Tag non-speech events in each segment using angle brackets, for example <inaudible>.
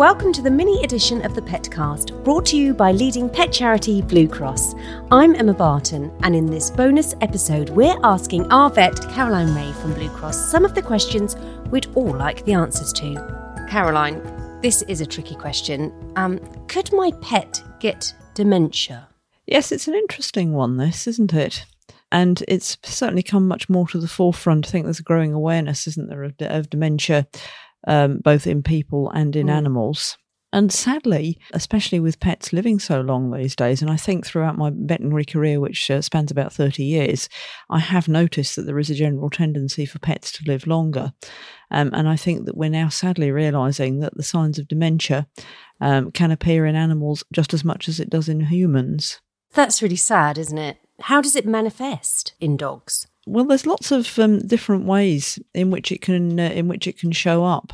welcome to the mini edition of the Petcast, brought to you by leading pet charity Blue Cross. I'm Emma Barton, and in this bonus episode, we're asking our vet, Caroline Reay from Blue Cross, some of the questions we'd all like the answers to. Caroline, this is a tricky question. Um, could my pet get dementia? Yes, it's an interesting one, this, isn't it? And it's certainly come much more to the forefront. I think there's a growing awareness, isn't there, of, of dementia um, both in people and in mm. animals. And sadly, especially with pets living so long these days, and I think throughout my veterinary career, which uh, spans about 30 years, I have noticed that there is a general tendency for pets to live longer. Um, and I think that we're now sadly realizing that the signs of dementia um, can appear in animals just as much as it does in humans. That's really sad, isn't it? How does it manifest in dogs? Well, there's lots of um, different ways in which it can uh, in which it can show up,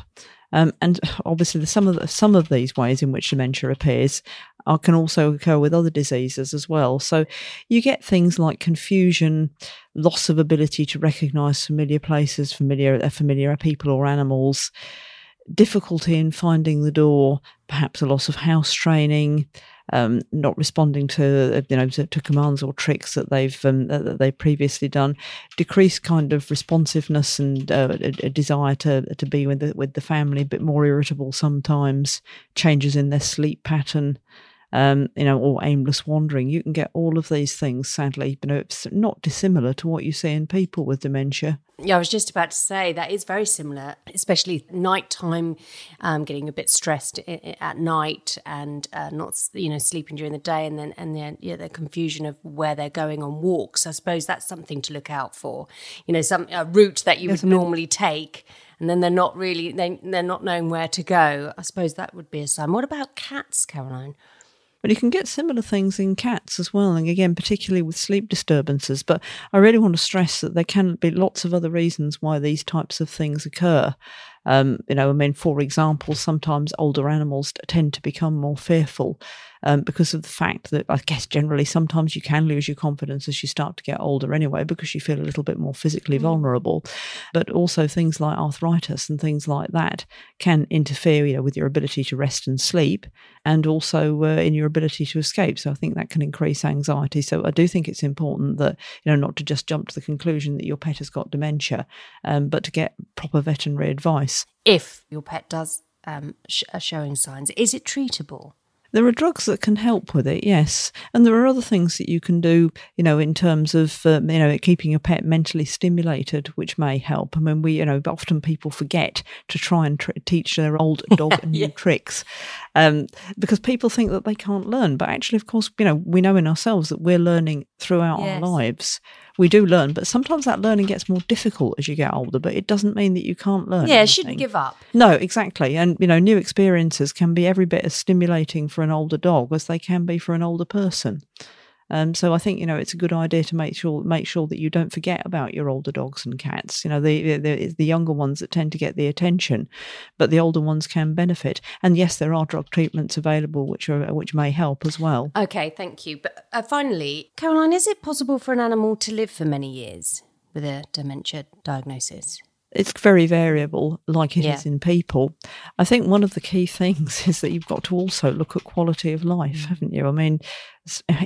um, and obviously some of the, some of these ways in which dementia appears are, can also occur with other diseases as well. So you get things like confusion, loss of ability to recognise familiar places, familiar uh, familiar people or animals, difficulty in finding the door, perhaps a loss of house training um, not responding to you know to, to, commands or tricks that they've um, that they've previously done, decreased kind of responsiveness and uh, a, a, desire to to be with the, with the family, a bit more irritable sometimes, changes in their sleep pattern um, you know, or aimless wandering. You can get all of these things, sadly, but it's not dissimilar to what you see in people with dementia. Yeah, I was just about to say that is very similar, especially nighttime, um, getting a bit stressed at night and uh, not, you know, sleeping during the day, and then and then yeah, the confusion of where they're going on walks. I suppose that's something to look out for. You know, some a route that you yes, would I mean, normally take and then they're not really they, they're not knowing where to go i suppose that would be a sign what about cats caroline but you can get similar things in cats as well, and again, particularly with sleep disturbances. But I really want to stress that there can be lots of other reasons why these types of things occur. Um, you know, I mean, for example, sometimes older animals tend to become more fearful um, because of the fact that I guess generally sometimes you can lose your confidence as you start to get older anyway because you feel a little bit more physically mm. vulnerable. But also things like arthritis and things like that can interfere, you know, with your ability to rest and sleep, and also uh, in your ability to escape. So I think that can increase anxiety. So I do think it's important that you know not to just jump to the conclusion that your pet has got dementia, um, but to get proper veterinary advice. If your pet does um, sh- showing signs, is it treatable? There are drugs that can help with it, yes, and there are other things that you can do, you know, in terms of um, you know keeping your pet mentally stimulated, which may help. I mean, we, you know, often people forget to try and tr- teach their old <laughs> dog yeah. new tricks, um, because people think that they can't learn. But actually, of course, you know, we know in ourselves that we're learning throughout yes. our lives we do learn, but sometimes that learning gets more difficult as you get older, but it doesn't mean that you can't learn. Yeah, anything. shouldn't give up. No, exactly. And, you know, new experiences can be every bit as stimulating for an older dog as they can be for an older person. Um, so I think you know it's a good idea to make sure make sure that you don't forget about your older dogs and cats. You know the, the the younger ones that tend to get the attention, but the older ones can benefit. And yes, there are drug treatments available which are which may help as well. Okay, thank you. But uh, finally, Caroline, is it possible for an animal to live for many years with a dementia diagnosis? it's very variable, like it yeah. is in people. I think one of the key <laughs> things is that you've got to also look at quality of life, mm. haven't you? I mean,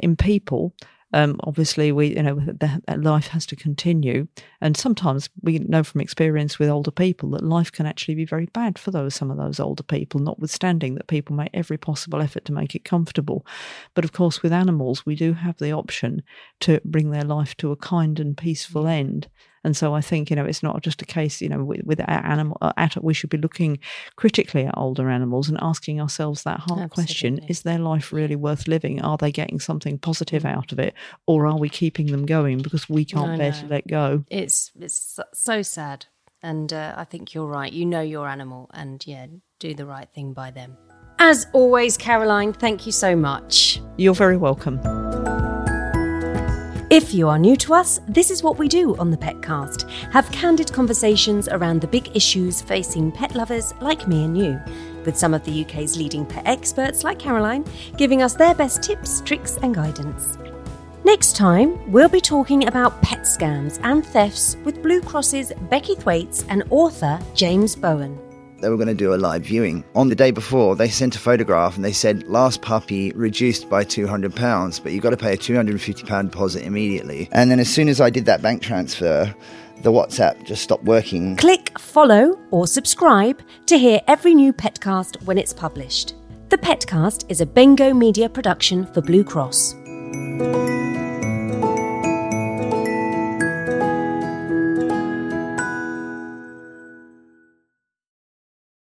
in people, um, obviously we you know the, life has to continue. And sometimes we know from experience with older people that life can actually be very bad for those some of those older people notwithstanding that people make every possible effort to make it comfortable. But of course with animals we do have the option to bring their life to a kind and peaceful end and so I think, you know, it's not just a case, you know, with, with animal, uh, at, we should be looking critically at older animals and asking ourselves that hard Absolutely. question is their life really worth living? Are they getting something positive mm. out of it? Or are we keeping them going because we can't no, bear no. to let go? It's, it's so sad. And uh, I think you're right. You know your animal and, yeah, do the right thing by them. As always, Caroline, thank you so much. You're very welcome. If you are new to us, this is what we do on the Petcast have candid conversations around the big issues facing pet lovers like me and you, with some of the UK's leading pet experts like Caroline giving us their best tips, tricks, and guidance. Next time, we'll be talking about pet scams and thefts with Blue Cross's Becky Thwaites and author James Bowen. They were going to do a live viewing. On the day before, they sent a photograph and they said, last puppy reduced by £200, but you've got to pay a £250 deposit immediately. And then as soon as I did that bank transfer, the WhatsApp just stopped working. Click follow or subscribe to hear every new Petcast when it's published. The Petcast is a Bengo Media production for Blue Cross.